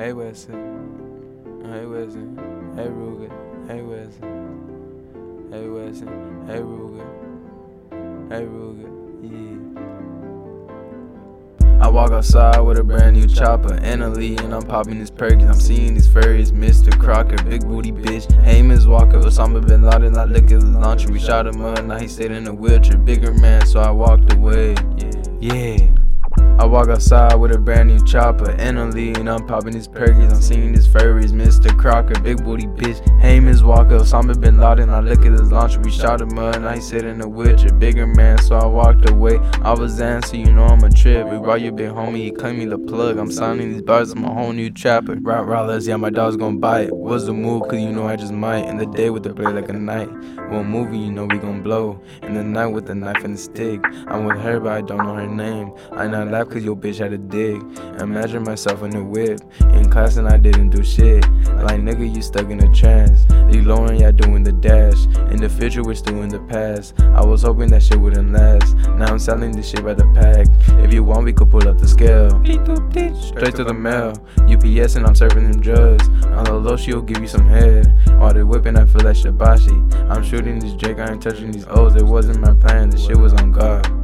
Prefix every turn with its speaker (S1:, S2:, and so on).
S1: Hey Wesson. Hey Wesson. Hey Ruger. Hey Wesson. Hey Wesson. Hey Ruger. Hey Ruger. Yeah. I walk outside with a brand new chopper and a lead, and I'm popping these perkies. I'm seeing these furries, Mr. Crocker, big booty bitch. Miss Walker, Osama bin Laden, I look at the launcher. We shot him up, now he stayed in a wheelchair. Bigger man, so I walked away. Yeah. Walk outside with a brand new chopper and a lead, and I'm popping these perkies. I'm seeing these furries, Mr. Crocker, big booty bitch. Hey, Miss Walker, Osama bin Laden. I look at his launcher, we shot him up, and I sit in the a Bigger man, so I walked away. I was so you know I'm a trip. We brought your big homie, he claimed me the plug. I'm signing these bars, I'm a whole new trapper. Rap rollers, yeah, my dog's gonna bite. What's the move? Cause you know I just might. In the day with the blade like a knight. One movie, you know we gon' blow. In the night with the knife and the stick. I'm with her, but I don't know her name. I not laugh cause your bitch had a dig. Imagine myself in the whip. In class and I didn't do shit. Like nigga, you stuck in a trance. You lowering, y'all doing the dash. In the future, we're still in the past. I was hoping that shit wouldn't last. Now I'm selling this shit by the pack. If you want, we could pull up the scale. Straight to the mail. UPS and I'm serving them drugs. On the low, she'll give you some head. While they whipping, I feel like Shabashi. I'm shooting this Drake, I ain't touching these O's. It wasn't my plan, the shit was on God.